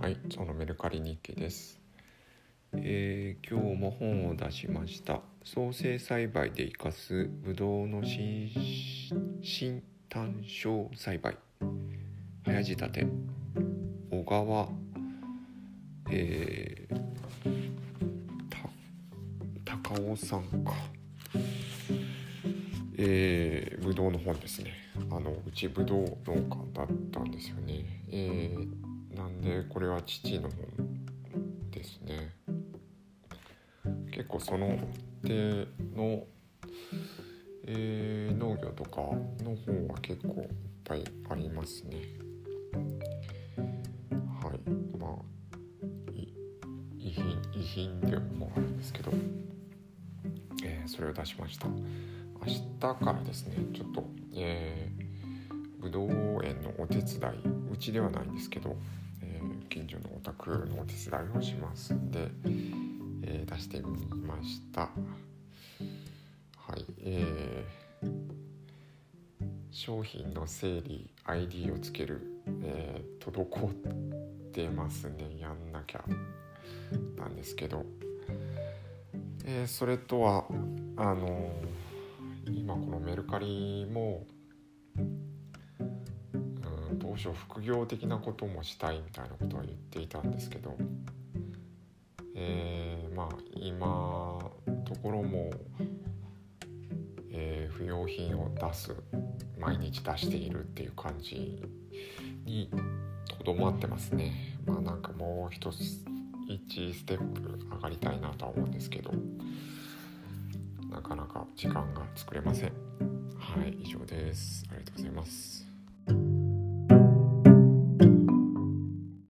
はい、そのメルカリ日記です。えー今日も本を出しました。創生栽培で生かすブドウの新新単勝栽培。早仕立て。小川、えー、た高尾さんか。えー、ぶどうの本ですね。あのうちぶどう農家だったんですよね。えー、でこれは父の本ですね。結構その手の、えー農業とかの本は結構いっぱいありますね。はい、まあ遺品遺品でもあるんですけど、えーそれを出しました。明日からですねちょっと、えー、ぶどう園のお手伝いうちではないんですけど、宅のお手伝いをしますんで、えー出してみました。はいえー商品の整理 ID をつける、えー滞ってますね。やんなきゃ。なんですけど、えーそれとはあのー今このメルカリも当初副業的なこともしたいみたいなことは言っていたんですけど、えーまあ今ところも、えー不要品を出す毎日出しているっていう感じにとどまってますね。まあなんかもう一つ1ステップ上がりたいなとは思うんですけどなかなか時間が作れません。はい以上です。ありがとうございます。